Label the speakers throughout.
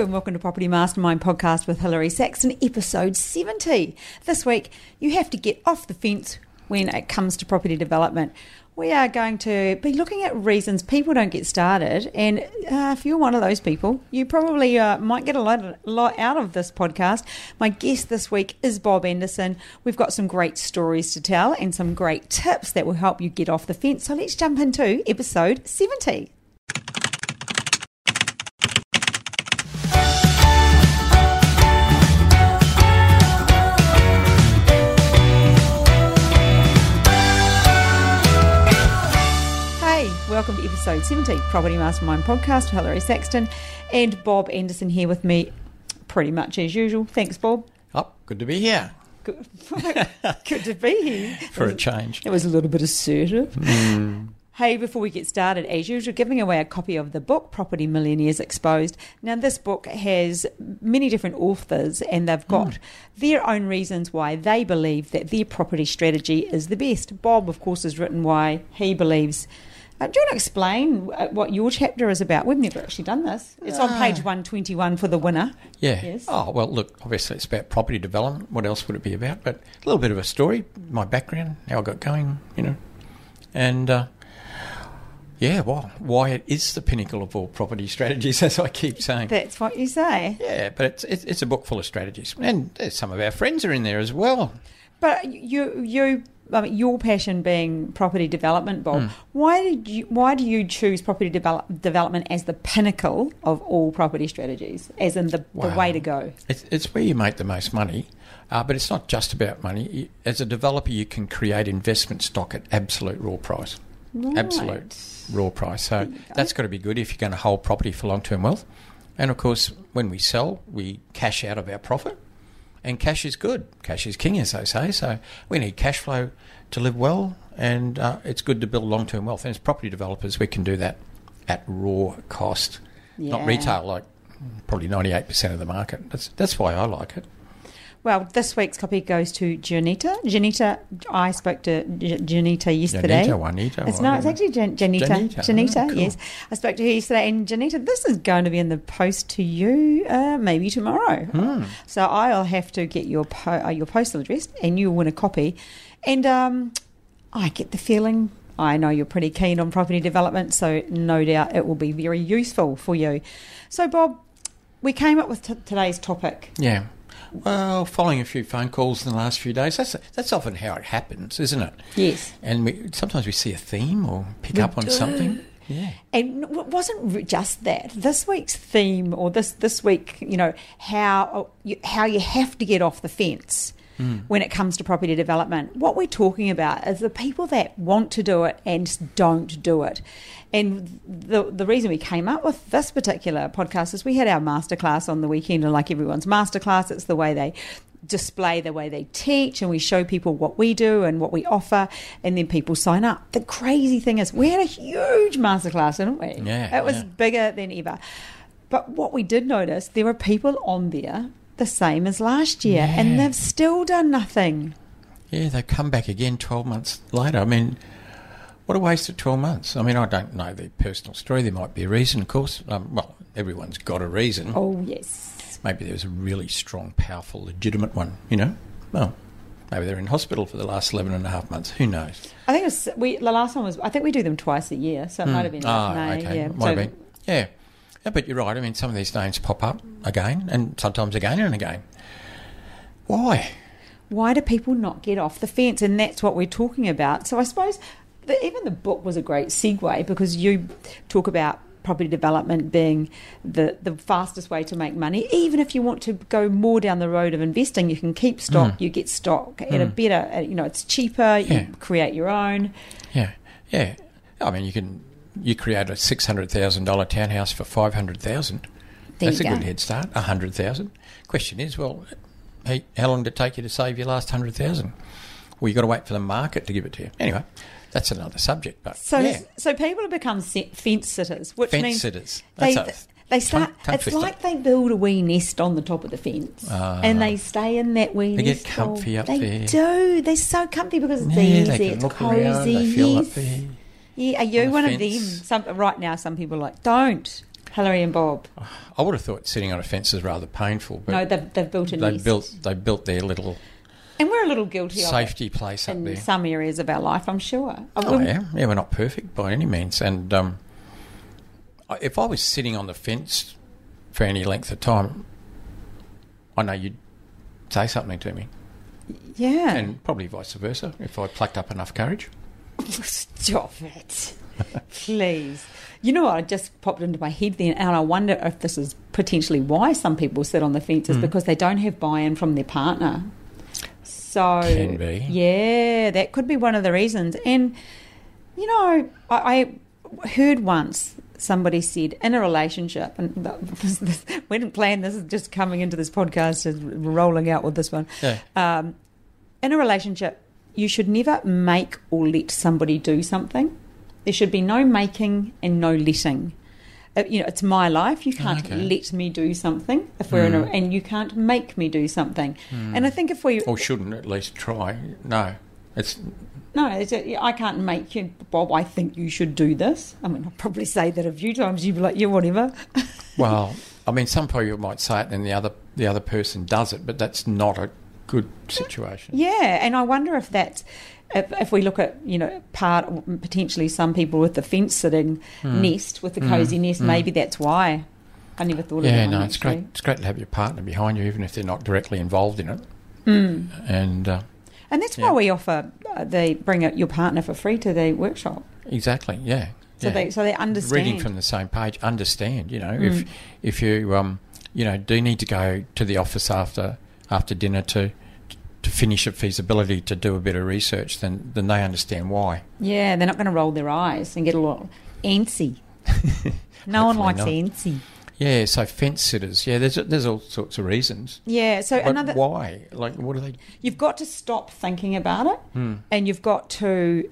Speaker 1: and welcome to Property Mastermind podcast with Hilary Saxton, episode 70. This week, you have to get off the fence when it comes to property development. We are going to be looking at reasons people don't get started, and uh, if you're one of those people, you probably uh, might get a lot, lot out of this podcast. My guest this week is Bob Anderson. We've got some great stories to tell and some great tips that will help you get off the fence. So let's jump into episode 70. Welcome to episode 70, Property Mastermind podcast. Hilary Saxton and Bob Anderson here with me, pretty much as usual. Thanks, Bob.
Speaker 2: Oh, good to be here
Speaker 1: Good, good to be here.
Speaker 2: for a change.
Speaker 1: It was a little bit assertive. Hmm. Hey, before we get started, as usual, giving away a copy of the book Property Millionaires Exposed. Now, this book has many different authors, and they've got hmm. their own reasons why they believe that their property strategy is the best. Bob, of course, has written why he believes. Uh, do you want to explain uh, what your chapter is about? We've never actually done this. It's on page 121 for the winner.
Speaker 2: Yeah.
Speaker 1: Yes.
Speaker 2: Oh, well, look, obviously it's about property development. What else would it be about? But a little bit of a story, my background, how I got going, you know. And, uh, yeah, well, why it is the pinnacle of all property strategies, as I keep saying.
Speaker 1: That's what you say.
Speaker 2: Yeah, but it's, it's, it's a book full of strategies. And uh, some of our friends are in there as well.
Speaker 1: But you, you, I mean, your passion being property development, Bob.
Speaker 2: Hmm.
Speaker 1: Why did you? Why do you choose property develop, development as the pinnacle of all property strategies, as in the, the way to go?
Speaker 2: It's, it's where you make the most money, uh, but it's not just about money. As a developer, you can create investment stock at absolute raw price. Absolute raw price. So
Speaker 1: go.
Speaker 2: that's got to be good if you're going to hold property for long term wealth. And of course, when we sell, we cash out of our profit. And cash is good. Cash is king, as they say. So we need cash flow to live well, and uh, it's good to build long term wealth. And as property developers, we can do that at raw cost, not retail like probably 98% of the market. That's, that's why I like it.
Speaker 1: Well, this week's copy goes to Janita. Janita, I spoke to Janita yesterday.
Speaker 2: Janita, Juanita.
Speaker 1: It's no, it's actually Jan- Janita.
Speaker 2: Janita.
Speaker 1: Janita,
Speaker 2: Oh, cool.
Speaker 1: yes. I spoke to her yesterday, and Janita, this is going to be in the post to you uh, maybe tomorrow.
Speaker 2: Hmm.
Speaker 1: So I'll have to get your po- uh, your postal address, and you'll win a copy. And um, I get the feeling. I know you're pretty keen on property development, so no doubt it will be very useful for you. So, Bob, we came up with t- today's topic.
Speaker 2: Yeah. Well, following a few phone calls in the last few days, that's that's often how it happens, isn't it?
Speaker 1: Yes.
Speaker 2: And we sometimes we see a theme or pick
Speaker 1: We
Speaker 2: up on
Speaker 1: do.
Speaker 2: something. Yeah.
Speaker 1: And it wasn't just that. This week's theme, or this this week, you know, how uh, you, how you have to get off the fence Mm. when it comes to property development. What we're talking about is the people that want to do it and don't do it. And the the reason we came up with this particular podcast is we had our masterclass on the weekend, and like everyone's masterclass, it's the way they display the way they teach and we show people what we do and what we offer and then people sign up. The crazy thing is we had a huge masterclass, didn't we?
Speaker 2: Yeah,
Speaker 1: It was
Speaker 2: yeah.
Speaker 1: bigger than ever. But what we did notice, there were people on there the same as last year and they've still done nothing.
Speaker 2: Yeah, they come back again 12 months later. I mean, what a waste of 12 months. I mean, I don't know their personal story. There might be a reason, of course. Um, well, everyone's got a reason.
Speaker 1: Oh, yes.
Speaker 2: Maybe there was a really strong, powerful, legitimate one, you know? Well, maybe they're in hospital for the last 11 and a half months. Who knows?
Speaker 1: I think it was, we, the last one was, I think we do them twice a year, so it might have been
Speaker 2: Ah,
Speaker 1: May,
Speaker 2: okay.
Speaker 1: yeah.
Speaker 2: Might
Speaker 1: So-
Speaker 2: have been. Yeah. Yeah. But you're right. I mean, some of these names pop up again and sometimes again and again. Why?
Speaker 1: why do people not get off the fence? And that's what we're talking about. So I suppose the, even the book was a great segue because you talk about property development being the, the fastest way to make money. Even if you want to go more down the road of investing, you can keep stock, you get stock at a better, uh, you know, it's cheaper, you
Speaker 2: Yeah.
Speaker 1: create your own.
Speaker 2: Yeah. Yeah. I mean, you can you create a six hundred thousand dollar townhouse for five hundred thousand. That's a
Speaker 1: go.
Speaker 2: good head start. A hundred thousand. Question is, well, hey, how long did it take you to save your last hundred thousand? Well, you got to wait for the market to give it to you. Anyway, that's another subject. But
Speaker 1: So,
Speaker 2: yeah,
Speaker 1: so people have become fence sitters, which
Speaker 2: fence
Speaker 1: means
Speaker 2: sitters.
Speaker 1: they
Speaker 2: a
Speaker 1: they start.
Speaker 2: tongue- tongue
Speaker 1: it's
Speaker 2: twister.
Speaker 1: like they build a wee nest on the top of the fence,
Speaker 2: Ah.
Speaker 1: and they stay in that wee nest.
Speaker 2: They get comfy up
Speaker 1: they
Speaker 2: there.
Speaker 1: They do. They're so comfy because it's
Speaker 2: yeah,
Speaker 1: easy. it's
Speaker 2: look
Speaker 1: cozy.
Speaker 2: around. They feel
Speaker 1: yes.
Speaker 2: up there.
Speaker 1: Yeah, are you
Speaker 2: on
Speaker 1: one of them? Some right now, some people are like don't. Hillary and Bob.
Speaker 2: I would have thought sitting on a fence is rather painful, but
Speaker 1: no, they've, they've built a
Speaker 2: they
Speaker 1: nest.
Speaker 2: built they built their little
Speaker 1: and we're a little guilty of
Speaker 2: safety place up
Speaker 1: in
Speaker 2: there.
Speaker 1: some areas of our life, I'm sure.
Speaker 2: Oh yeah, yeah, we're not perfect by any means. And um, if I was sitting on the fence for any length of time, I know you'd say something to me,
Speaker 1: yeah.
Speaker 2: and probably vice versa if I plucked up enough courage.
Speaker 1: Stop it. Please. You know what? It just popped into my head then, and I wonder if this is potentially why some people sit on the fence is because they don't have buy in from their partner. So,
Speaker 2: Can be.
Speaker 1: yeah, that could be one of the reasons. And, you know, I, I heard once somebody said in a relationship, and this, this, we didn't plan this, is just coming into this podcast and rolling out with this one
Speaker 2: Yeah.
Speaker 1: um, in a relationship, you should never make or let somebody do something. There should be no making and no letting. Uh, you know, it's my life. You can't
Speaker 2: Okay.
Speaker 1: let me do something if we're in a, and you can't make me do something. And I think if we,
Speaker 2: Or shouldn't at least try. No, it's
Speaker 1: no, it's a, I can't make you, Bob. I think you should do this. I mean, I'll probably say that a few times. You'd be like, yeah, whatever.
Speaker 2: well. I mean, some people might say it, and the other the other person does it, but that's not a good situation.
Speaker 1: Yeah, and I wonder if that's if, if we look at you know part potentially some people with the fence sitting
Speaker 2: Hmm.
Speaker 1: nest with the cozy nest, maybe that's why. I never thought of
Speaker 2: it.
Speaker 1: Yeah,
Speaker 2: no, it's
Speaker 1: actually.
Speaker 2: great. It's great to have your partner behind you, even if they're not directly involved in it.
Speaker 1: Mm.
Speaker 2: And uh,
Speaker 1: And that's
Speaker 2: Yeah.
Speaker 1: why we offer uh, they bring your partner for free to the workshop,
Speaker 2: exactly, yeah.
Speaker 1: so
Speaker 2: yeah.
Speaker 1: they so they understand.
Speaker 2: reading from the same page, understand. You know,
Speaker 1: Mm.
Speaker 2: if if you um, you know, do need to go to the office after after dinner to to finish a feasibility to do a bit of research, then then they understand why.
Speaker 1: yeah, they're not going to roll their eyes and get a little antsy. no one likes
Speaker 2: not.
Speaker 1: antsy.
Speaker 2: Yeah, so fence sitters. Yeah, there's there's all sorts of reasons.
Speaker 1: Yeah, so
Speaker 2: But
Speaker 1: another
Speaker 2: why? Like, what are they?
Speaker 1: you've got to stop thinking about it
Speaker 2: Hmm.
Speaker 1: and you've got to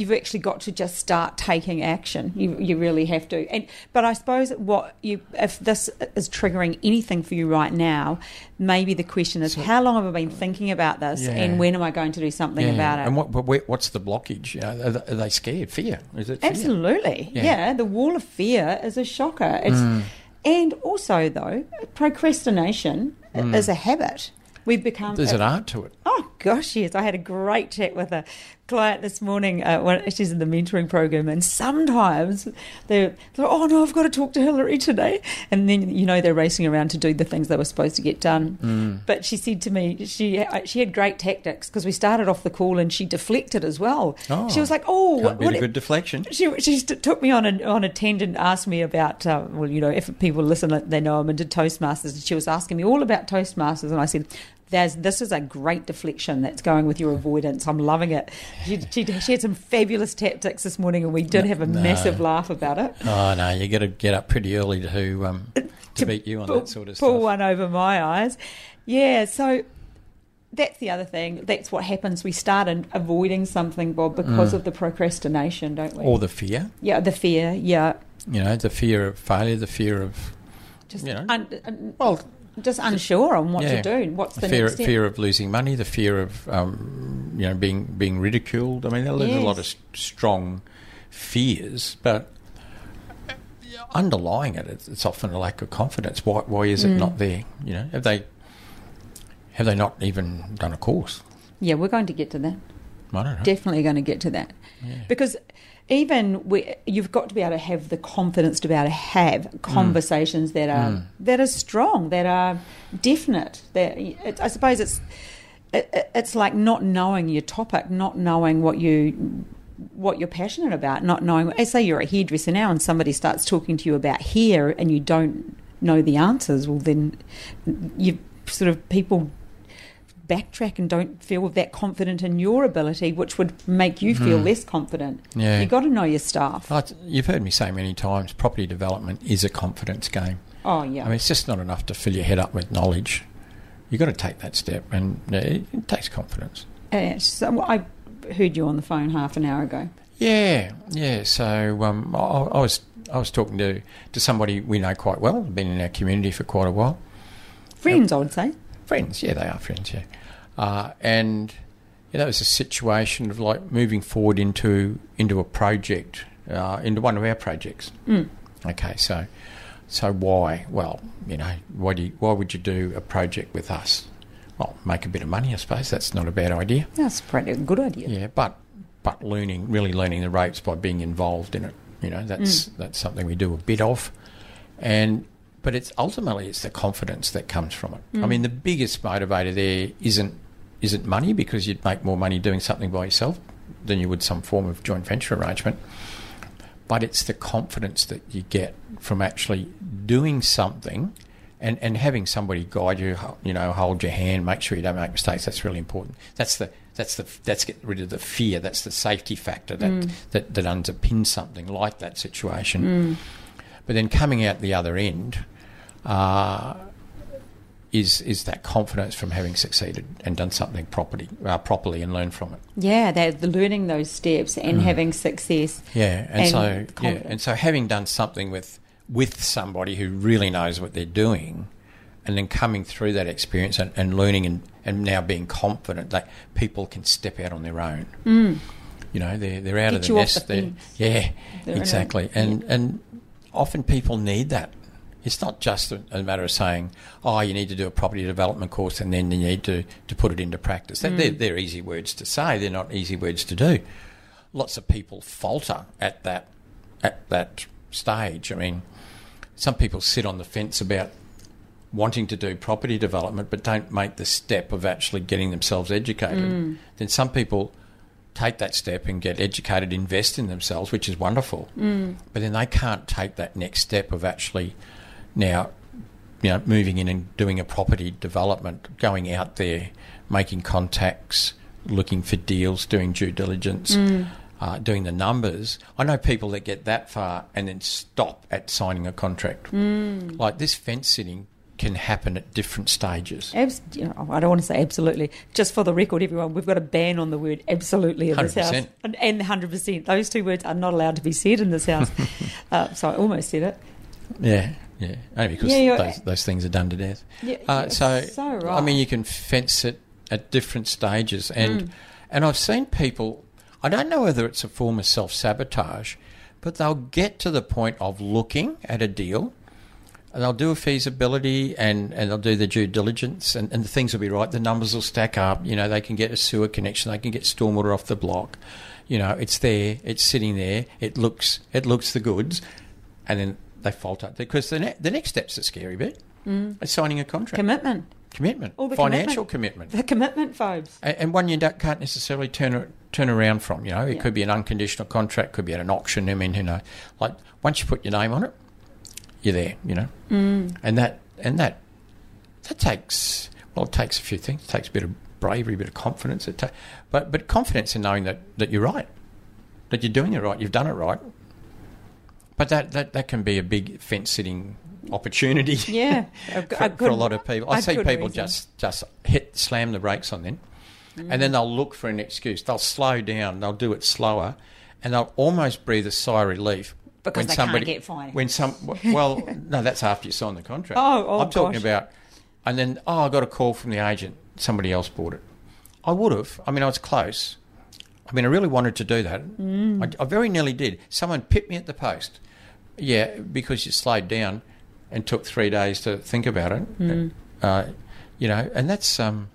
Speaker 1: you've actually got to just start taking action you you really have to and but i suppose what you if this is triggering anything for you right now maybe the question is
Speaker 2: So-
Speaker 1: how long have i been thinking about this
Speaker 2: Yeah.
Speaker 1: and when am i going to do something
Speaker 2: Yeah,
Speaker 1: about it
Speaker 2: And what? Where, what's the blockage? You know, are, they, scared? Fear? Is it? Fear?
Speaker 1: Absolutely.
Speaker 2: Yeah.
Speaker 1: Yeah. the wall of fear is a shocker. It's
Speaker 2: Mm.
Speaker 1: and also though, procrastination is a habit. We've become
Speaker 2: There's an art to it.
Speaker 1: Oh gosh, yes! I had a great chat with a client this morning. Uh, when she's in the mentoring program, and sometimes they're, they're, oh no, I've got to talk to Hillary today, and then you know they're racing around to do the things they were supposed to get done.
Speaker 2: Mm.
Speaker 1: But she said to me, she she had great tactics because we started off the call and she deflected as well.
Speaker 2: Oh.
Speaker 1: she was like, oh, what,
Speaker 2: beat
Speaker 1: what,
Speaker 2: a good deflection.
Speaker 1: she she st- took me on a on a tangent, asked me about uh, well, you know, if people listen, they know I'm into Toastmasters, and she was asking me all about Toastmasters, and I said. There's, this is a great deflection that's going with your avoidance. I'm loving it. She, she, she had some fabulous tactics this morning, and we did
Speaker 2: No,
Speaker 1: have a
Speaker 2: no.
Speaker 1: massive laugh about it.
Speaker 2: Oh no, you got to get up pretty early to um, to beat you on
Speaker 1: pull,
Speaker 2: that sort of
Speaker 1: pull
Speaker 2: stuff.
Speaker 1: Pull one over my eyes. Yeah, so that's the other thing. That's what happens. We start avoiding something, Bob, because
Speaker 2: Mm.
Speaker 1: of the procrastination, don't we?
Speaker 2: Or the fear.
Speaker 1: yeah, the fear. Yeah,
Speaker 2: You know, the fear of failure, the fear of
Speaker 1: just
Speaker 2: You know.
Speaker 1: un, un-
Speaker 2: well,
Speaker 1: just unsure on what
Speaker 2: Yeah.
Speaker 1: to do. What's the
Speaker 2: fear fear of losing money, the fear of um, you know being being ridiculed. I mean, there's a lot of
Speaker 1: Yes.
Speaker 2: strong fears, but underlying it, it's, it's often a lack of confidence. Why why is it
Speaker 1: Mm.
Speaker 2: not there? You know, have they have they not even done a course?
Speaker 1: Yeah, we're going to get to that.
Speaker 2: I don't know.
Speaker 1: Definitely going to get to that
Speaker 2: Yeah.
Speaker 1: because even we, you've got to be able to have the confidence to be able to have conversations that are
Speaker 2: Mm.
Speaker 1: that are strong, that are definite. That it, I suppose it's it, it- it's like not knowing your topic, not knowing what you what you're passionate about, not knowing. Say you're a hairdresser now, and somebody starts talking to you about hair, and you don't know the answers. Well, then you sort of people backtrack and don't feel that confident in your ability, which would make you feel
Speaker 2: Mhm.
Speaker 1: less confident.
Speaker 2: Yeah.
Speaker 1: You've got to know your staff.
Speaker 2: You've heard me say many times, property development is a confidence game.
Speaker 1: Oh, yeah.
Speaker 2: I mean, it's just not enough to fill your head up with knowledge. You've got to take that step, and uh, it, it takes confidence.
Speaker 1: Uh, so I heard you on the phone half an hour ago.
Speaker 2: Yeah, yeah. So um, I, I was I was talking to, to somebody we know quite well, been in our community for quite a while.
Speaker 1: Friends, I would say.
Speaker 2: Friends, yeah, they are friends, yeah. Uh, and that was a situation of like moving forward into into a project, uh, into one of our projects.
Speaker 1: Mm.
Speaker 2: Okay, so so why? Well, you know, why do you, why would you do a project with us? Well, make a bit of money, I suppose. That's not a bad idea.
Speaker 1: That's a pretty good idea.
Speaker 2: Yeah, but but learning, really learning the ropes by being involved in it. You know, that's
Speaker 1: Mm.
Speaker 2: that's something we do a bit of, and but it's ultimately it's the confidence that comes from it.
Speaker 1: Mm.
Speaker 2: I mean, the biggest motivator there isn't isn't money because you'd make more money doing something by yourself than you would some form of joint venture arrangement. But it's the confidence that you get from actually doing something and, and having somebody guide you, you know, hold your hand, make sure you don't make mistakes. That's really important. That's the that's the that's get rid of the fear. That's the safety factor that that, that underpins something like that situation. But then coming out the other end uh, is is that confidence from having succeeded and done something properly uh, properly and learned from it.
Speaker 1: Yeah, they're the learning those steps and having success.
Speaker 2: Yeah, and,
Speaker 1: And
Speaker 2: so yeah, and so having done something with with somebody who really knows what they're doing, and then coming through that experience and, and learning and, and now being confident that people can step out on their own. You know, they're they're out
Speaker 1: Get
Speaker 2: of the nest.
Speaker 1: the
Speaker 2: yeah,
Speaker 1: They're
Speaker 2: exactly. and and often people need that. It's not just a, matter of saying, "Oh, you need to do a property development course and then you need to, to put it into practice." They're, they're, they're easy words to say. They're not easy words to do. Lots of people falter at that at that stage. I mean, some people sit on the fence about wanting to do property development but don't make the step of actually getting themselves educated. Then some people take that step and get educated, invest in themselves, which is wonderful. Mm. But then they can't take that next step of actually now, you know, moving in and doing a property development, going out there, making contacts, looking for deals, doing due diligence. Uh, doing the numbers, I know people that get that far and then stop at signing a contract. Like this fence sitting can happen at different stages.
Speaker 1: Abs- you know, I don't want to say absolutely. Just for the record, everyone, we've got a ban on the word absolutely in this house.
Speaker 2: 100%.
Speaker 1: And, and 100%. Those two words are not allowed to be said in this house. uh, so I almost said it.
Speaker 2: Yeah, yeah. Only because
Speaker 1: Yeah,
Speaker 2: those, those things are done to death.
Speaker 1: Yeah,
Speaker 2: Uh, so,
Speaker 1: so
Speaker 2: I mean, you can fence it at different stages, and
Speaker 1: Mm.
Speaker 2: and I've seen people. I don't know whether it's a form of self sabotage, but they'll get to the point of looking at a deal. And they'll do a feasibility and, and they'll do the due diligence and, and the things will be right. The numbers will stack up. You know, they can get a sewer connection. They can get stormwater off the block. You know, it's there. It's sitting there. It looks it looks the goods, and then they falter because the ne- the next step's the scary bit. Mm. It's signing a contract,
Speaker 1: Commitment.
Speaker 2: commitment,
Speaker 1: All the
Speaker 2: financial commitment,
Speaker 1: The commitment, phobes.
Speaker 2: and, and one you don't, can't necessarily turn turn around from. You know, it
Speaker 1: Yeah.
Speaker 2: could be an unconditional contract, could be at an auction. I mean, you know, like once you put your name on it, you're there. You know, mm. and that and that that takes well, it takes a few things. It takes a bit of bravery, a bit of confidence. It ta- but but confidence in knowing that, that you're right, that you're doing it right, you've done it right. But that, that, that can be a big fence sitting opportunity.
Speaker 1: Yeah. A,
Speaker 2: for,
Speaker 1: a
Speaker 2: for a lot of people. I see people
Speaker 1: reason.
Speaker 2: just just hit slam the brakes on then, and then they'll look for an excuse. They'll slow down. They'll do it slower, and they'll almost breathe a sigh of relief
Speaker 1: Because they can't get finance.
Speaker 2: When some well, no, that's after you sign the contract.
Speaker 1: Oh, oh,
Speaker 2: I'm talking
Speaker 1: gosh.
Speaker 2: about, and then oh, I got a call from the agent. Somebody else bought it. I would have. I mean, I was close. I mean, I really wanted to do that.
Speaker 1: Mm.
Speaker 2: I, I very nearly did. Someone pipped me at the post. Yeah, because you slowed down and took three days to think about it.
Speaker 1: Mm.
Speaker 2: Uh, you know, and that's um,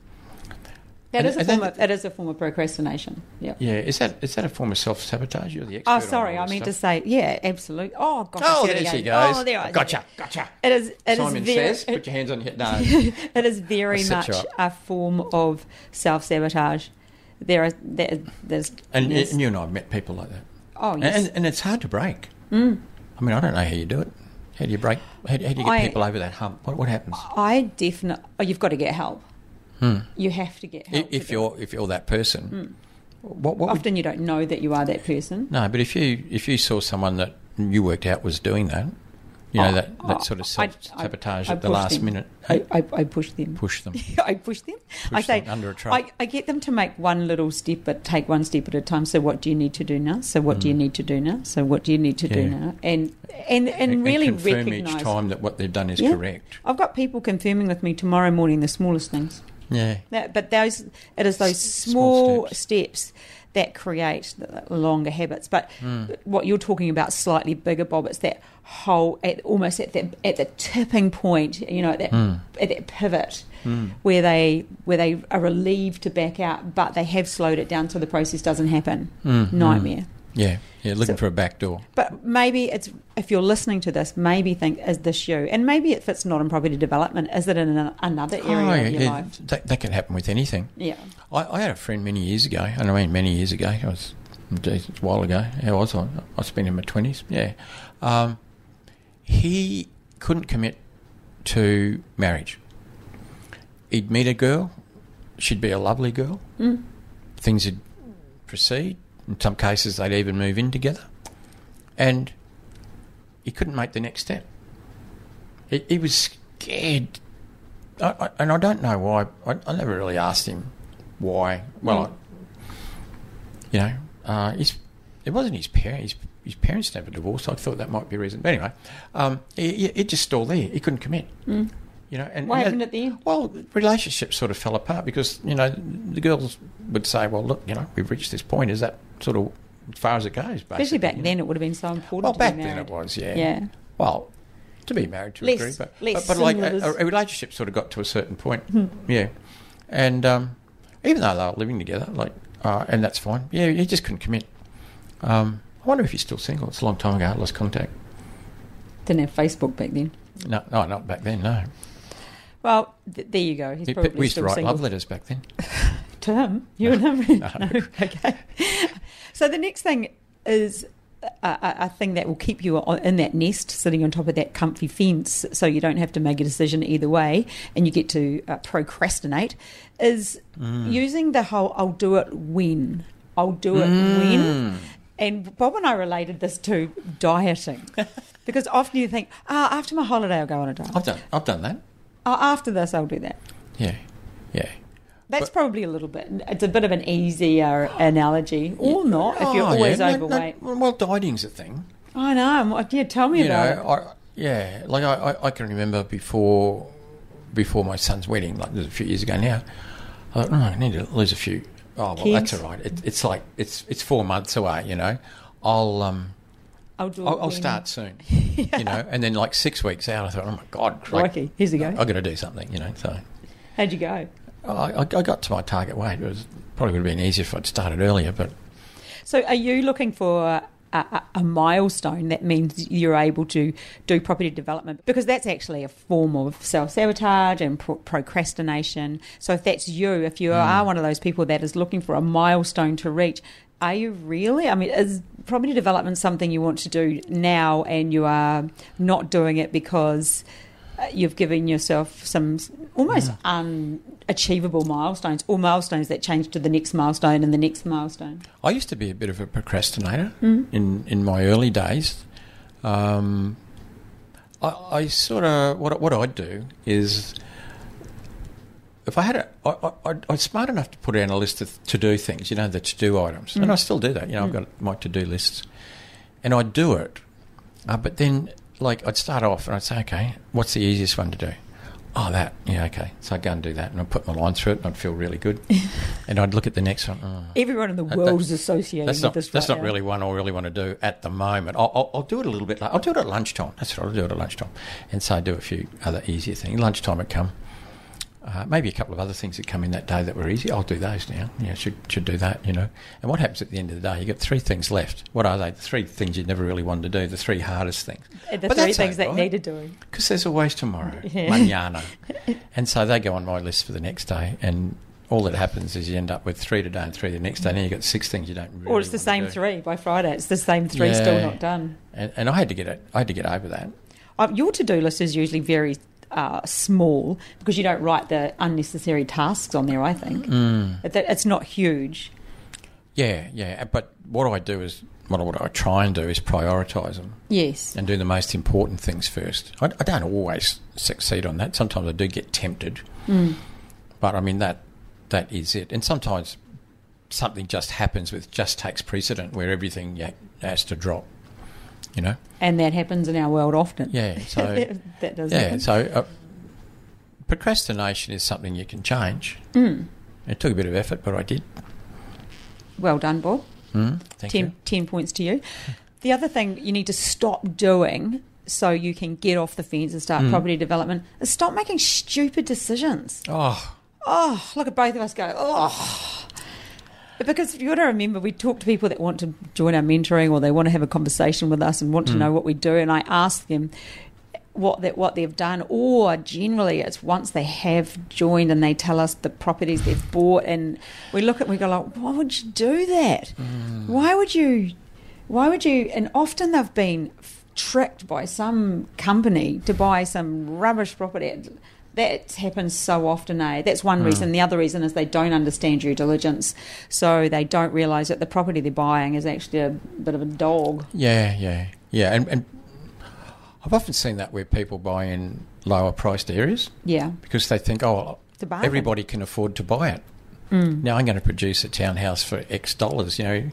Speaker 1: That is a form of that is a form of procrastination. Yeah.
Speaker 2: yeah. Is that is that a form of self sabotage? You're the expert.
Speaker 1: Oh, sorry. I
Speaker 2: this
Speaker 1: mean to say, yeah, absolutely. Oh, gosh.
Speaker 2: Oh, there she goes.
Speaker 1: Oh, there I
Speaker 2: gotcha, gotcha.
Speaker 1: It is. It is
Speaker 2: Simon
Speaker 1: very.
Speaker 2: says, "Put your hands on your no."
Speaker 1: it is very
Speaker 2: I'll set you
Speaker 1: much a form of self sabotage. There are there, there's
Speaker 2: And,
Speaker 1: there's-
Speaker 2: and you and I have met people like that.
Speaker 1: oh yes.
Speaker 2: And, and it's hard to break. Mm. I mean, I don't know how you do it. How do you break? How do, how do you get
Speaker 1: I-
Speaker 2: people over that hump? What, what happens?
Speaker 1: I definitely. Oh, you've got to get help. You have to get help.
Speaker 2: Hmm. if you're if you're that person, what, what
Speaker 1: it.
Speaker 2: would,
Speaker 1: often you don't know that you are that person.
Speaker 2: no? But if you if you saw someone that you worked out was doing that, you know
Speaker 1: Oh,
Speaker 2: that,
Speaker 1: oh,
Speaker 2: that sort of self sabotage at the last
Speaker 1: them.
Speaker 2: minute.
Speaker 1: I, I, I push them.
Speaker 2: Push them.
Speaker 1: I push them. I say
Speaker 2: them under a truck.
Speaker 1: I, I get them to make one little step, but take one step at a time. So what do you need to do now? So what do you need to do now? So what do you need to do
Speaker 2: Hmm.
Speaker 1: Now? And and and, really
Speaker 2: confirm
Speaker 1: recognise.
Speaker 2: each time that what they've done is
Speaker 1: Yeah.
Speaker 2: correct.
Speaker 1: I've got people confirming with me tomorrow morning the smallest things.
Speaker 2: Yeah.
Speaker 1: That, but those it is those
Speaker 2: small
Speaker 1: small,
Speaker 2: steps.
Speaker 1: steps. That create longer habits. But hmm. what you're talking about, slightly bigger, Bob, it's that whole at, almost at the at the tipping point. You know, at that hmm. at that pivot hmm. where they where they are relieved to back out, but they have slowed it down so the process doesn't happen. Nightmare.
Speaker 2: Yeah. Yeah. Looking
Speaker 1: So-
Speaker 2: for a back door.
Speaker 1: But maybe it's if you're listening to this, maybe think is this you? And maybe if it's not in property development, is it in an, another area of your
Speaker 2: yeah,
Speaker 1: life?
Speaker 2: That, that can happen with anything.
Speaker 1: Yeah.
Speaker 2: I, I had a friend many years ago, and I mean many years ago. It was geez, a while ago. How was I? I been in my twenties. Yeah. Um, he couldn't commit to marriage. He'd meet a girl. She'd be a lovely girl.
Speaker 1: Mm.
Speaker 2: Things would proceed. In some cases, they'd even move in together. And he couldn't make the next step. He, he was scared I, I, and I don't know why. I, I never really asked him why. Well,
Speaker 1: Mm.
Speaker 2: you know, uh, it wasn't his parents. His, his parents never divorced. I thought that might be a reason. But anyway, um, it, it just stalled there. He couldn't commit.
Speaker 1: Mm.
Speaker 2: You know, and
Speaker 1: What
Speaker 2: and
Speaker 1: happened
Speaker 2: that-
Speaker 1: at the end?
Speaker 2: Well, relationships sort of fell apart because you know the girls would say, "Well, look, you know, we've reached this point. Is that sort of as far as it goes?" Basically,
Speaker 1: Especially back
Speaker 2: you know?
Speaker 1: then, it would have been so important.
Speaker 2: Well, back then it was, yeah.
Speaker 1: Yeah.
Speaker 2: Well, to be married to
Speaker 1: Less-
Speaker 2: a degree, but but, but like a, a relationship sort of got to a certain point,
Speaker 1: Hmm.
Speaker 2: yeah. And um, even though they were living together, like, uh, and that's fine. Yeah, he just couldn't commit. Um, I wonder if he's still single. It's a long time ago. I lost contact.
Speaker 1: Didn't have Facebook back then.
Speaker 2: No, no, not back then. No,
Speaker 1: Well, th- there you go. He's
Speaker 2: He-
Speaker 1: probably
Speaker 2: we used to
Speaker 1: still
Speaker 2: write
Speaker 1: single.
Speaker 2: love letters back then.
Speaker 1: To him? You and him?
Speaker 2: No.
Speaker 1: Okay. So the next thing is a, a, thing that will keep you in that nest, sitting on top of that comfy fence, so you don't have to make a decision either way, and you get to uh, procrastinate. Is
Speaker 2: Mm.
Speaker 1: using the whole "I'll do it when," "I'll do it when," and Bob and I related this to dieting, because often you think, "Ah, after my holiday, I'll go on a diet.
Speaker 2: I've done. I've done that.
Speaker 1: Oh, after this, I'll do that."
Speaker 2: Yeah, yeah.
Speaker 1: That's
Speaker 2: But-
Speaker 1: probably a little bit. It's a bit of an easier analogy, or not if you're
Speaker 2: Oh,
Speaker 1: always
Speaker 2: yeah. No, no,
Speaker 1: overweight.
Speaker 2: well, dieting's a thing.
Speaker 1: I know. I'm- Yeah, tell me
Speaker 2: you
Speaker 1: about
Speaker 2: know, I, yeah, like I, I, can remember before before my son's wedding, like a few years ago now. I thought, oh, I need to lose a few. Oh, well, that's all right. It, it's like it's it's four months away. You know, I'll um
Speaker 1: I'll do it.
Speaker 2: I'll, start soon. You know, and then like six weeks out, I thought, oh my god, like,
Speaker 1: Crikey, here's the go.
Speaker 2: I got to do something. You know, so
Speaker 1: How'd you go?
Speaker 2: I, I I got to my target weight. It was probably would have been easier if I'd started earlier, but
Speaker 1: So, are you looking for a, a, a milestone that means you're able to do property development? Because that's actually a form of self sabotage and pro- procrastination. So, if that's you, if you mm. are one of those people that is looking for a milestone to reach, are you really? I mean, is property development something you want to do now and you are not doing it because you've given yourself some almost unachievable milestones or milestones that change to the next milestone and the next milestone?
Speaker 2: I used to be a bit of a procrastinator in, in my early days. Um, I, I sort of what I- what I'd do is if I had a I, I, I'd- I'm smart enough to put down a list of to do things, you know, the to do items, and I still do that. You know, I've got my to do lists, and I'd do it, uh, but then like I'd start off and I'd say, okay, what's the easiest one to do? Oh, that. Yeah, okay. So I'd go and do that, and I'd put my line through it, and I'd feel really good. and I'd look at the next one. Oh,
Speaker 1: Everyone in the world is associated with
Speaker 2: not
Speaker 1: this.
Speaker 2: that's
Speaker 1: right
Speaker 2: not
Speaker 1: now.
Speaker 2: really one I really want to do at the moment. I'll, I'll, I'll do it a little bit. Like, I'll do it at lunchtime. That's what I'll do it at lunchtime, and so I do a few other easier things. Lunchtime would come. Uh, maybe a couple of other things that come in that day that were easy. I'll do those now. Yeah, should should do that. You know. And what happens at the end of the day? You get three things left. What are they? The three things you never really wanted to do. The three hardest things.
Speaker 1: The
Speaker 2: But
Speaker 1: three things that
Speaker 2: right.
Speaker 1: needed doing.
Speaker 2: Because there's always tomorrow,
Speaker 1: Yeah.
Speaker 2: manana. and so they go on my list for the next day, and all that happens is you end up with three today and three the next day, and you've got six things you don't really
Speaker 1: or it's the same three by Friday. It's the same three still not done.
Speaker 2: And, and I had to get it. I had to get over that.
Speaker 1: Uh, your to-do list is usually very uh, small because you don't write the unnecessary tasks on there. I think
Speaker 2: Mm.
Speaker 1: That- it's not huge.
Speaker 2: Yeah, yeah. But what I do is what I, what I try and do is prioritise them
Speaker 1: Yes.
Speaker 2: and do the most important things first. I, I don't always succeed on that. Sometimes I do get tempted,
Speaker 1: Mm.
Speaker 2: but I mean that that is it. And sometimes something just happens with just takes precedent where everything has to drop. You know.
Speaker 1: And that happens in our world often.
Speaker 2: Yeah. So.
Speaker 1: that does
Speaker 2: Yeah,
Speaker 1: happen.
Speaker 2: so uh, procrastination is something you can change.
Speaker 1: Mm.
Speaker 2: It took a bit of effort, but I did.
Speaker 1: Well done, Bob.
Speaker 2: Mm, thank
Speaker 1: 10,
Speaker 2: you.
Speaker 1: 10 points to you. The other thing you need to stop doing so you can get off the fence and start
Speaker 2: Mm.
Speaker 1: property development is stop making stupid decisions.
Speaker 2: Oh,
Speaker 1: Oh, look at both of us go, oh. Because you've got to remember, we talk to people that want to join our mentoring or they want to have a conversation with us and want to
Speaker 2: Mm.
Speaker 1: know what we do. And I ask them what that what they've done, or generally it's once they have joined and they tell us the properties they've bought, and we look at we go like, why would you do that?
Speaker 2: Mm.
Speaker 1: Why would you? Why would you? And often they've been tricked by some company to buy some rubbish property. That happens so often, eh? That's one
Speaker 2: Mm.
Speaker 1: reason. The other reason is they don't understand due diligence, so they don't realise that the property they're buying is actually a bit of a dog.
Speaker 2: yeah, yeah, yeah. And, and I've often seen that where people buy in lower priced areas
Speaker 1: Yeah,
Speaker 2: because they think, oh,
Speaker 1: it's a bargain.
Speaker 2: everybody can afford to buy it.
Speaker 1: Mm.
Speaker 2: Now I'm going to produce a townhouse for X dollars, you know,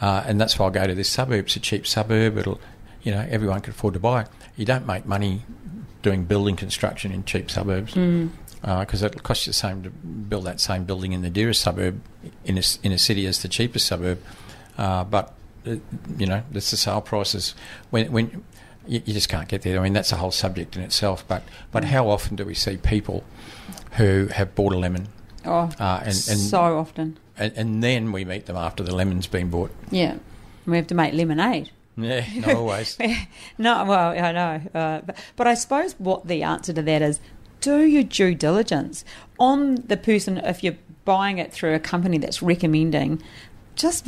Speaker 2: uh, and that's why I go to this suburb. It's a cheap suburb. It'll, you know, everyone can afford to buy it. You don't make money doing building construction in cheap suburbs
Speaker 1: Mm.
Speaker 2: because it costs you the same to build that same building in the dearest suburb in a, in a city as the cheapest suburb. Uh, but uh, you know, that's the sale prices when when you, you just can't get there. I mean, that's a whole subject in itself. But but
Speaker 1: Mm.
Speaker 2: how often do we see people who have bought a lemon
Speaker 1: Oh,
Speaker 2: uh, and, and
Speaker 1: so often.
Speaker 2: and, and then we meet them after the lemon's been bought.
Speaker 1: Yeah, we have to make lemonade.
Speaker 2: Yeah, not always.
Speaker 1: no, well, I know, uh, but, but I suppose what the answer to that is: do your due diligence on the person. If you're buying it through a company that's recommending, just,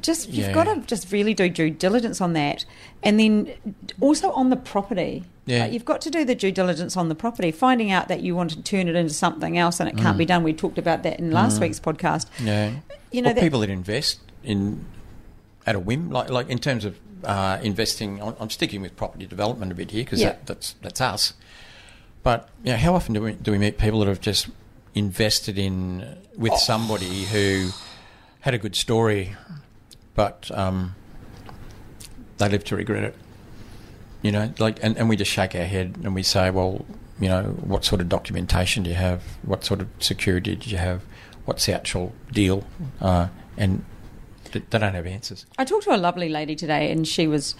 Speaker 1: just you've
Speaker 2: Yeah.
Speaker 1: got to just really do due diligence on that, and then also on the property.
Speaker 2: Yeah.
Speaker 1: Like, you've got to do the due diligence on the property, finding out that you want to turn it into something else and it can't
Speaker 2: Mm.
Speaker 1: be done. We talked about that in last
Speaker 2: Mm.
Speaker 1: week's podcast.
Speaker 2: Yeah,
Speaker 1: You know, that,
Speaker 2: people that invest in at a whim, like like in terms of uh, investing. I'm I'm sticking with property development a bit here because
Speaker 1: Yeah.
Speaker 2: that, that's that's us. But you know, how often do we do we meet people that have just invested in with
Speaker 1: Oh.
Speaker 2: somebody who had a good story, but um, they live to regret it. You know, like, and, and we just shake our head and we say, well, you know, what sort of documentation do you have? What sort of security do you have? What's the actual deal? Uh, and they don't have answers.
Speaker 1: I talked to a lovely lady today, and she was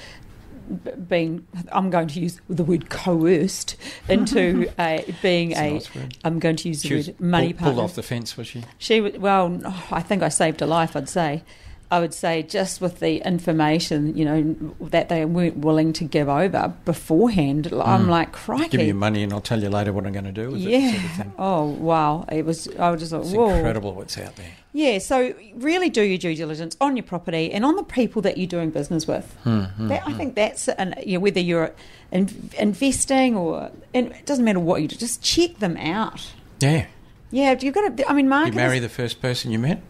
Speaker 1: being. I'm going to use the word coerced into a, being
Speaker 2: a nice
Speaker 1: am going to use the
Speaker 2: She was
Speaker 1: word money
Speaker 2: pull- pulled
Speaker 1: partner.
Speaker 2: off the fence, was she?
Speaker 1: She well. no, I think I saved a life. I'd say. I would say just with the information, you know, that they weren't willing to give over beforehand. I'm
Speaker 2: Mm.
Speaker 1: like, crikey.
Speaker 2: Give me your money and I'll tell you later what I'm going to do with it.
Speaker 1: yeah.
Speaker 2: Sort of.
Speaker 1: Oh wow! It was. I was just like,
Speaker 2: It's
Speaker 1: whoa.
Speaker 2: incredible what's out there.
Speaker 1: Yeah. So really, do your due diligence on your property and on the people that you're doing business with.
Speaker 2: Hmm, hmm,
Speaker 1: That, I
Speaker 2: hmm.
Speaker 1: think that's and you know, whether you're in, investing or it doesn't matter what you do, just check them out.
Speaker 2: Yeah.
Speaker 1: Yeah, you've got to. I mean,
Speaker 2: You
Speaker 1: market.
Speaker 2: marry the first person you met?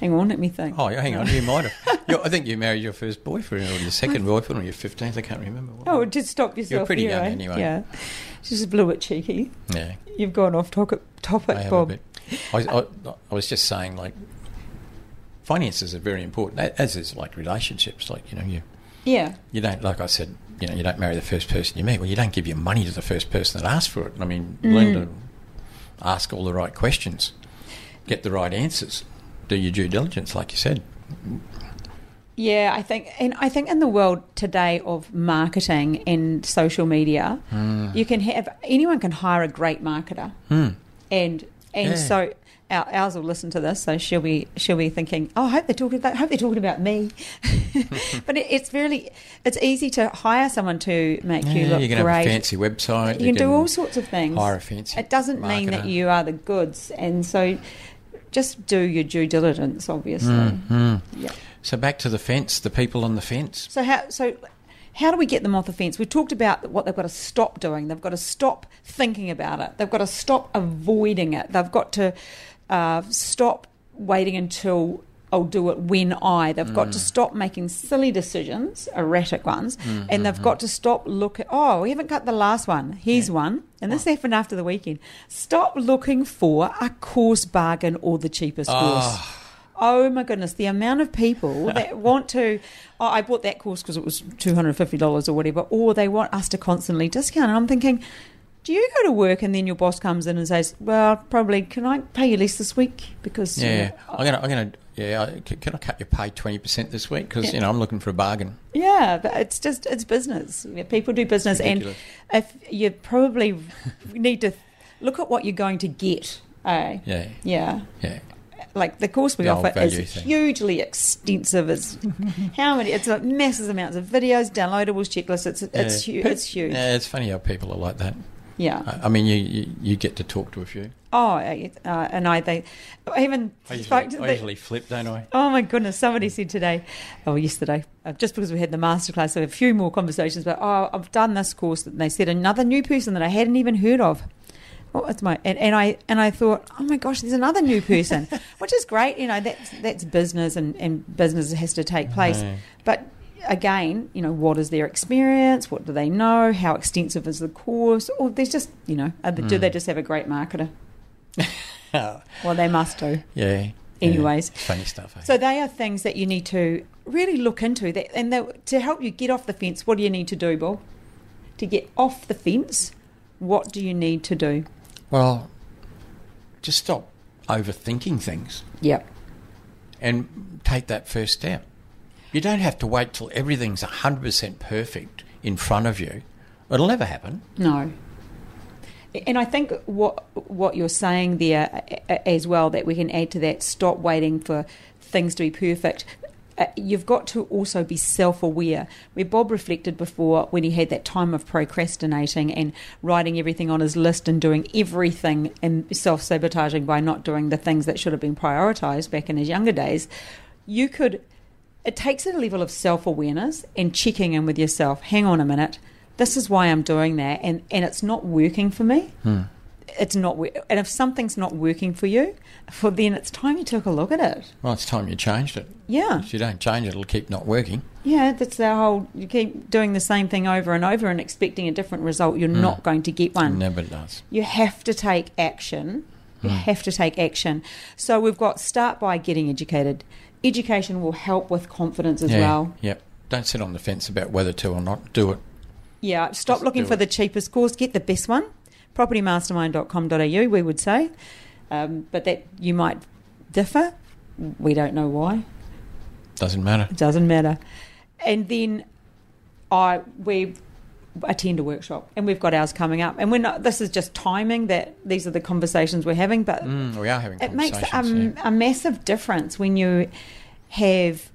Speaker 1: Hang on, let me think.
Speaker 2: Oh, yeah, hang on. You might have. You- I think you married your first boyfriend or your second boyfriend or your 15th. I can't remember. What
Speaker 1: Oh, just stop yourself.
Speaker 2: You're
Speaker 1: pretty
Speaker 2: young
Speaker 1: eh?
Speaker 2: anyway.
Speaker 1: Yeah, she's a little bit cheeky.
Speaker 2: Yeah.
Speaker 1: You've gone off topic, topic Bob.
Speaker 2: a bit. I, I, I was just saying, like, finances are very important, as is like relationships. Like, you know, you
Speaker 1: Yeah,
Speaker 2: you don't, like I said, you know, you don't marry the first person you meet. Well, you don't give your money to the first person that asks for it. I mean, learn
Speaker 1: Mm.
Speaker 2: to ask all the right questions, get the right answers, do your due diligence, like you said.
Speaker 1: yeah. I think, and I think in the world today of marketing and social media,
Speaker 2: Mm.
Speaker 1: you can have anyone can hire a great marketer.
Speaker 2: Mm.
Speaker 1: and and
Speaker 2: Yeah.
Speaker 1: so our, ours will listen to this, so she'll be she'll be thinking, oh, I hope they're talking about, I hope they're talking about me. but it, it's really it's easy to hire someone to make you look
Speaker 2: you can
Speaker 1: great.
Speaker 2: have a fancy website.
Speaker 1: you can do all sorts of things.
Speaker 2: hire a fancy.
Speaker 1: It doesn't mean that you are the goods, and so just do your due diligence, obviously.
Speaker 2: Mm, mm.
Speaker 1: Yeah.
Speaker 2: So back to the fence, the people on the fence.
Speaker 1: So how so how do we get them off the fence? We've talked about what they've got to stop doing. They've got to stop thinking about it. They've got to stop avoiding it. They've got to uh, stop waiting until I'll do it when I. They've got to
Speaker 2: Mm.
Speaker 1: stop making silly decisions, erratic ones,
Speaker 2: Mm,
Speaker 1: and they've
Speaker 2: mm,
Speaker 1: got to stop looking. Oh, we haven't got the last one. Here's one, and this happened after the weekend. Stop looking for a course bargain or the cheapest course.
Speaker 2: Oh,
Speaker 1: Oh my goodness, the amount of people that want to. Oh, I bought that course because it was two hundred and fifty dollars or whatever, or they want us to constantly discount. And I'm thinking, Do you go to work and then your boss comes in and says, "Well, probably can I pay you less this week because
Speaker 2: Yeah,
Speaker 1: know,
Speaker 2: I'm gonna, I'm gonna, yeah. Can I cut your pay twenty percent this week? Because
Speaker 1: Yeah.
Speaker 2: you know I'm looking for a bargain.
Speaker 1: Yeah, but it's just it's business. People do business, and if you probably need to look at what you're going to get. Eh?
Speaker 2: Yeah,
Speaker 1: Yeah,
Speaker 2: yeah.
Speaker 1: like the course we
Speaker 2: The
Speaker 1: offer is
Speaker 2: thing.
Speaker 1: hugely extensive. It's how many? It's like massive amounts of videos, downloadables, checklists. It's it's
Speaker 2: Yeah.
Speaker 1: huge. It's huge. Yeah,
Speaker 2: it's funny how people are like that. I, I mean, you, you you get to talk to a few.
Speaker 1: Oh, uh, and I they I even
Speaker 2: I
Speaker 1: spoke
Speaker 2: usually,
Speaker 1: to
Speaker 2: I usually flip, don't I?
Speaker 1: Oh my goodness! Somebody said today, oh yesterday, uh, just because we had the masterclass, so a few more conversations. But oh, I've done this course, and they said another new person that I hadn't even heard of. Oh, it's my and, and I and I thought, oh my gosh, there's another new person, which is great. You know, that's that's business, and and business has to take place.
Speaker 2: Yeah.
Speaker 1: But again, you know, what is their experience? What do they know? How extensive is the course? Or there's just, you know, they, do
Speaker 2: Mm.
Speaker 1: they just have a great marketer? Well, they must do.
Speaker 2: yeah.
Speaker 1: Anyways.
Speaker 2: yeah. Funny stuff. Eh?
Speaker 1: So they are things that you need to really look into. That, and they, to help you get off the fence, what do you need to do, Bill? To get off the fence, what do you need to do?
Speaker 2: well, just stop overthinking things
Speaker 1: Yep.
Speaker 2: and take that first step. You don't have to wait till everything's hundred percent perfect in front of you. It'll never happen.
Speaker 1: No. And I think what what you're saying there a- a- as well that we can add to that stop waiting for things to be perfect. Uh, you've got to also be self-aware. Where Bob reflected before when he had that time of procrastinating and writing everything on his list and doing everything and self-sabotaging by not doing the things that should have been prioritized back in his younger days. You could it takes a level of self awareness and checking in with yourself. Hang on a minute, this is why I'm doing that, and and it's not working for me.
Speaker 2: Hmm.
Speaker 1: It's not, and if something's not working for you, well then it's time you took a look at it.
Speaker 2: Well, it's time you changed it.
Speaker 1: Yeah,
Speaker 2: If you don't change it, it'll keep not working.
Speaker 1: yeah. That's the whole. You keep doing the same thing over and over and expecting a different result. You're
Speaker 2: Mm.
Speaker 1: not going to get one.
Speaker 2: Never does.
Speaker 1: You have to take action. You
Speaker 2: Mm.
Speaker 1: have to take action. So we've got start by getting educated. Education will help with confidence as
Speaker 2: yeah.
Speaker 1: well.
Speaker 2: Yep. Don't sit on the fence about whether to or not. Do it.
Speaker 1: Yeah, stop
Speaker 2: Just
Speaker 1: looking for
Speaker 2: it.
Speaker 1: the cheapest course. Get the best one. Propertymastermind.com.au, we would say. Um, but that you might differ. We don't know why.
Speaker 2: Doesn't matter.
Speaker 1: It doesn't matter. And then I we attend a workshop, and we've got ours coming up. And we're not. This is just timing that these are the conversations we're having. But
Speaker 2: Mm, we are having
Speaker 1: it makes a,
Speaker 2: yeah.
Speaker 1: a massive difference when you have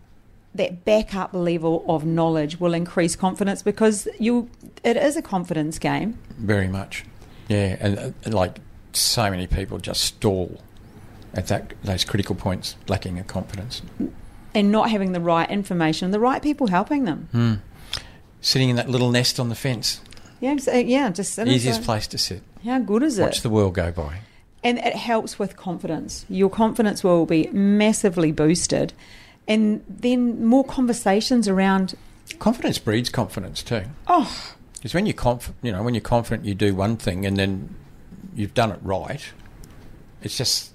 Speaker 1: that backup level of knowledge will increase confidence because you it is a confidence game
Speaker 2: Very much. Yeah, and, uh, and like so many people just stall at that those critical points, lacking a confidence.
Speaker 1: and not having the right information the right people helping them
Speaker 2: Mm. Sitting in that little nest on the fence,
Speaker 1: yeah so, uh, yeah just
Speaker 2: easiest place to sit.
Speaker 1: how good is
Speaker 2: Watch
Speaker 1: it Watch
Speaker 2: the world go by.
Speaker 1: and it helps with confidence your confidence will be massively boosted and then more conversations around
Speaker 2: Confidence breeds confidence too.
Speaker 1: oh
Speaker 2: Because when you're conf- you know, when you're confident, you do one thing and then you've done it right. It's just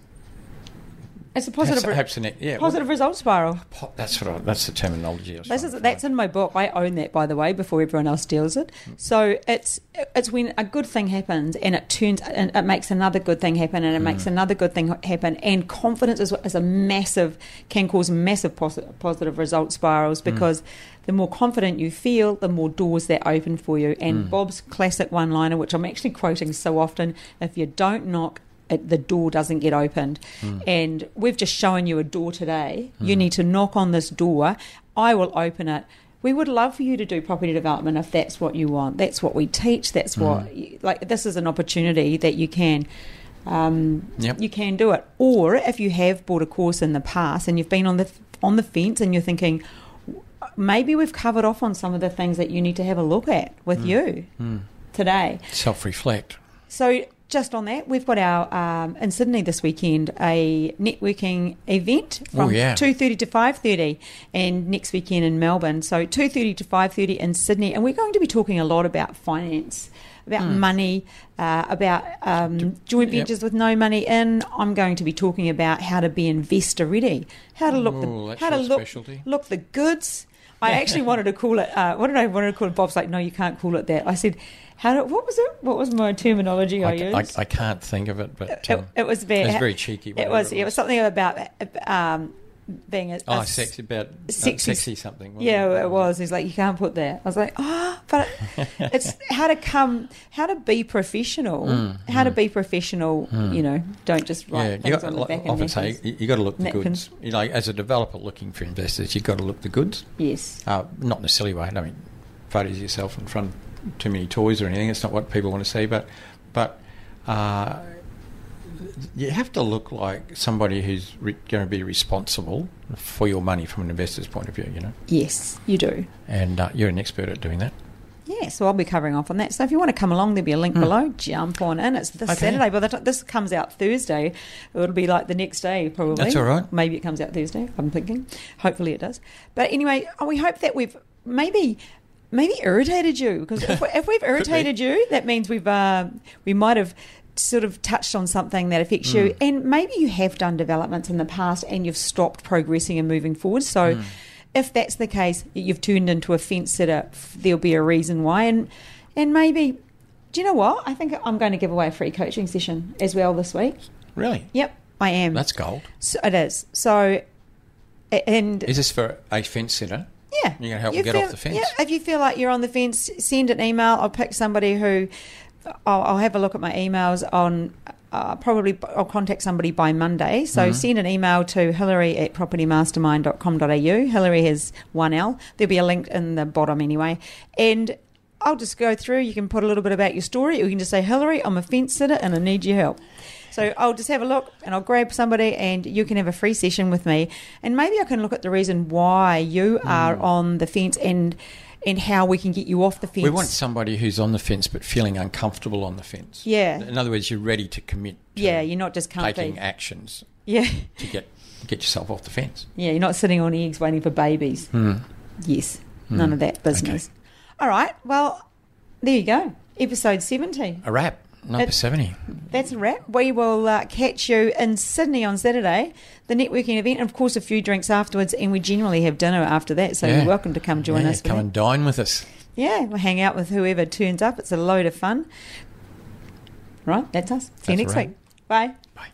Speaker 1: it's a positive
Speaker 2: perhaps an, yeah,
Speaker 1: positive result spiral
Speaker 2: po- that's that's the terminology. I was
Speaker 1: This
Speaker 2: trying
Speaker 1: that's in my book. I own that, by the way, before everyone else steals it. Hmm. So it's it's when a good thing happens and it turns and it makes another good thing happen and it hmm. makes another good thing happen. And confidence is, is a massive can cause massive posi- positive result spirals hmm. because the more confident you feel, the more doors that open for you. And Bob's classic one liner, which I'm actually quoting so often: if you don't knock. It, the door doesn't get opened, and we've just shown you a door today. You need to knock on this door. I will open it. We would love for you to do property development if that's what you want. That's what we teach. That's what like. This is an opportunity that you can. Um,
Speaker 2: Yep.
Speaker 1: You can do it, or if you have bought a course in the past and you've been on the on the fence and you're thinking, maybe we've covered off on some of the things that you need to have a look at with you
Speaker 2: Mm.
Speaker 1: today.
Speaker 2: Self-reflect.
Speaker 1: So just on that, we've got our um, in Sydney this weekend a networking event from
Speaker 2: Oh, yeah.
Speaker 1: two thirty to five thirty, and next weekend in Melbourne. So two thirty to five thirty in Sydney, and we're going to be talking a lot about finance. About money, uh, about um, joint
Speaker 2: Hmm. Yep.
Speaker 1: ventures with no money in. I'm going to be talking about how to be investor ready, how to look
Speaker 2: Ooh,
Speaker 1: the how to look
Speaker 2: specialty.
Speaker 1: look the goods. I actually wanted to call it. Uh, what did I want to call it? Bob's like, no, you can't call it that. I said, how do, what was it? What was my terminology I,
Speaker 2: I, I,
Speaker 1: used?
Speaker 2: I can't think of it, but
Speaker 1: it,
Speaker 2: um,
Speaker 1: it was very,
Speaker 2: it was very cheeky.
Speaker 1: It was. It was something about um, being a,
Speaker 2: Oh,
Speaker 1: a-
Speaker 2: sexy about
Speaker 1: sexy-
Speaker 2: sexy, sexy something.
Speaker 1: Yeah, it was. He's like, you can't put that. I was like, oh, but it's how to come, how to be professional,
Speaker 2: Mm,
Speaker 1: how to be professional. You know, don't just write
Speaker 2: Yeah, you
Speaker 1: things
Speaker 2: got,
Speaker 1: on the
Speaker 2: like,
Speaker 1: back
Speaker 2: often say you, you got to look the
Speaker 1: Napkins.
Speaker 2: goods. You know, as a developer looking for investors, you've got to look the goods.
Speaker 1: Yes.
Speaker 2: Uh, not in a silly way. I mean photos of yourself in front of too many toys or anything. It's not what people want to see, but but uh, you have to look like somebody who's re- going to be responsible for your money from an investor's point of view. You know,
Speaker 1: Yes, you do.
Speaker 2: and uh, you're an expert at doing that.
Speaker 1: Yeah, so I'll be covering off on that. So if you want to come along, there'll be a link below. Jump on in. It's this.
Speaker 2: Okay.
Speaker 1: Saturday. By the time this comes out Thursday, it'll be like the next day probably.
Speaker 2: That's all right.
Speaker 1: Maybe it comes out Thursday. I'm thinking. Hopefully it does. But anyway, oh, we hope that we've maybe maybe irritated you because if, we, if we've irritated you, that means we've uh, we might have sort of touched on something that affects
Speaker 2: Hmm.
Speaker 1: you, and maybe you have done developments in the past and you've stopped progressing and moving forward. So.
Speaker 2: Hmm.
Speaker 1: If that's the case, you've turned into a fence sitter. There'll be a reason why, and and maybe, do you know what? I think I'm going to give away a free coaching session as well this week.
Speaker 2: Really,
Speaker 1: Yep, I am.
Speaker 2: that's gold.
Speaker 1: so it is. So, and
Speaker 2: Is this for a fence sitter?
Speaker 1: Yeah,
Speaker 2: You're gonna help
Speaker 1: You
Speaker 2: them get off the fence.
Speaker 1: Yeah, if you feel like you're on the fence, send an email. I'll pick somebody who. I'll, I'll have a look at my emails on. Uh, probably I'll contact somebody by Monday. So
Speaker 2: Mm-hmm.
Speaker 1: send an email to Hilary at propertymastermind.com.au. Hilary has one L. There'll be a link in the bottom anyway. And I'll just go through. You can put a little bit about your story, or you can just say, Hilary, I'm a fence sitter and I need your help. So I'll just have a look and I'll grab somebody and you can have a free session with me. And maybe I can look at the reason why you are on the fence and and how we can get you off the fence.
Speaker 2: Mm. We want somebody who's on the fence but feeling uncomfortable on the fence.
Speaker 1: Yeah.
Speaker 2: In other words, you're ready to commit. To
Speaker 1: yeah, you're not just
Speaker 2: taking actions
Speaker 1: Yeah.
Speaker 2: to get get yourself off the fence.
Speaker 1: Yeah, you're not sitting on eggs waiting for babies.
Speaker 2: Hmm.
Speaker 1: Yes. None of that business. All right. Well, there you go. Episode 17.
Speaker 2: A wrap. Number
Speaker 1: It-
Speaker 2: seventy.
Speaker 1: That's a wrap. We will uh, catch you in Sydney on Saturday, the networking event, and of course a few drinks afterwards, and we generally have dinner after that. So
Speaker 2: Yeah.
Speaker 1: you're welcome to come join
Speaker 2: yeah,
Speaker 1: us.
Speaker 2: Come and dine with us.
Speaker 1: Yeah, we'll hang out with whoever turns up. It's a load of fun. Right, that's us. See you next
Speaker 2: right.
Speaker 1: week. Bye.
Speaker 2: Bye.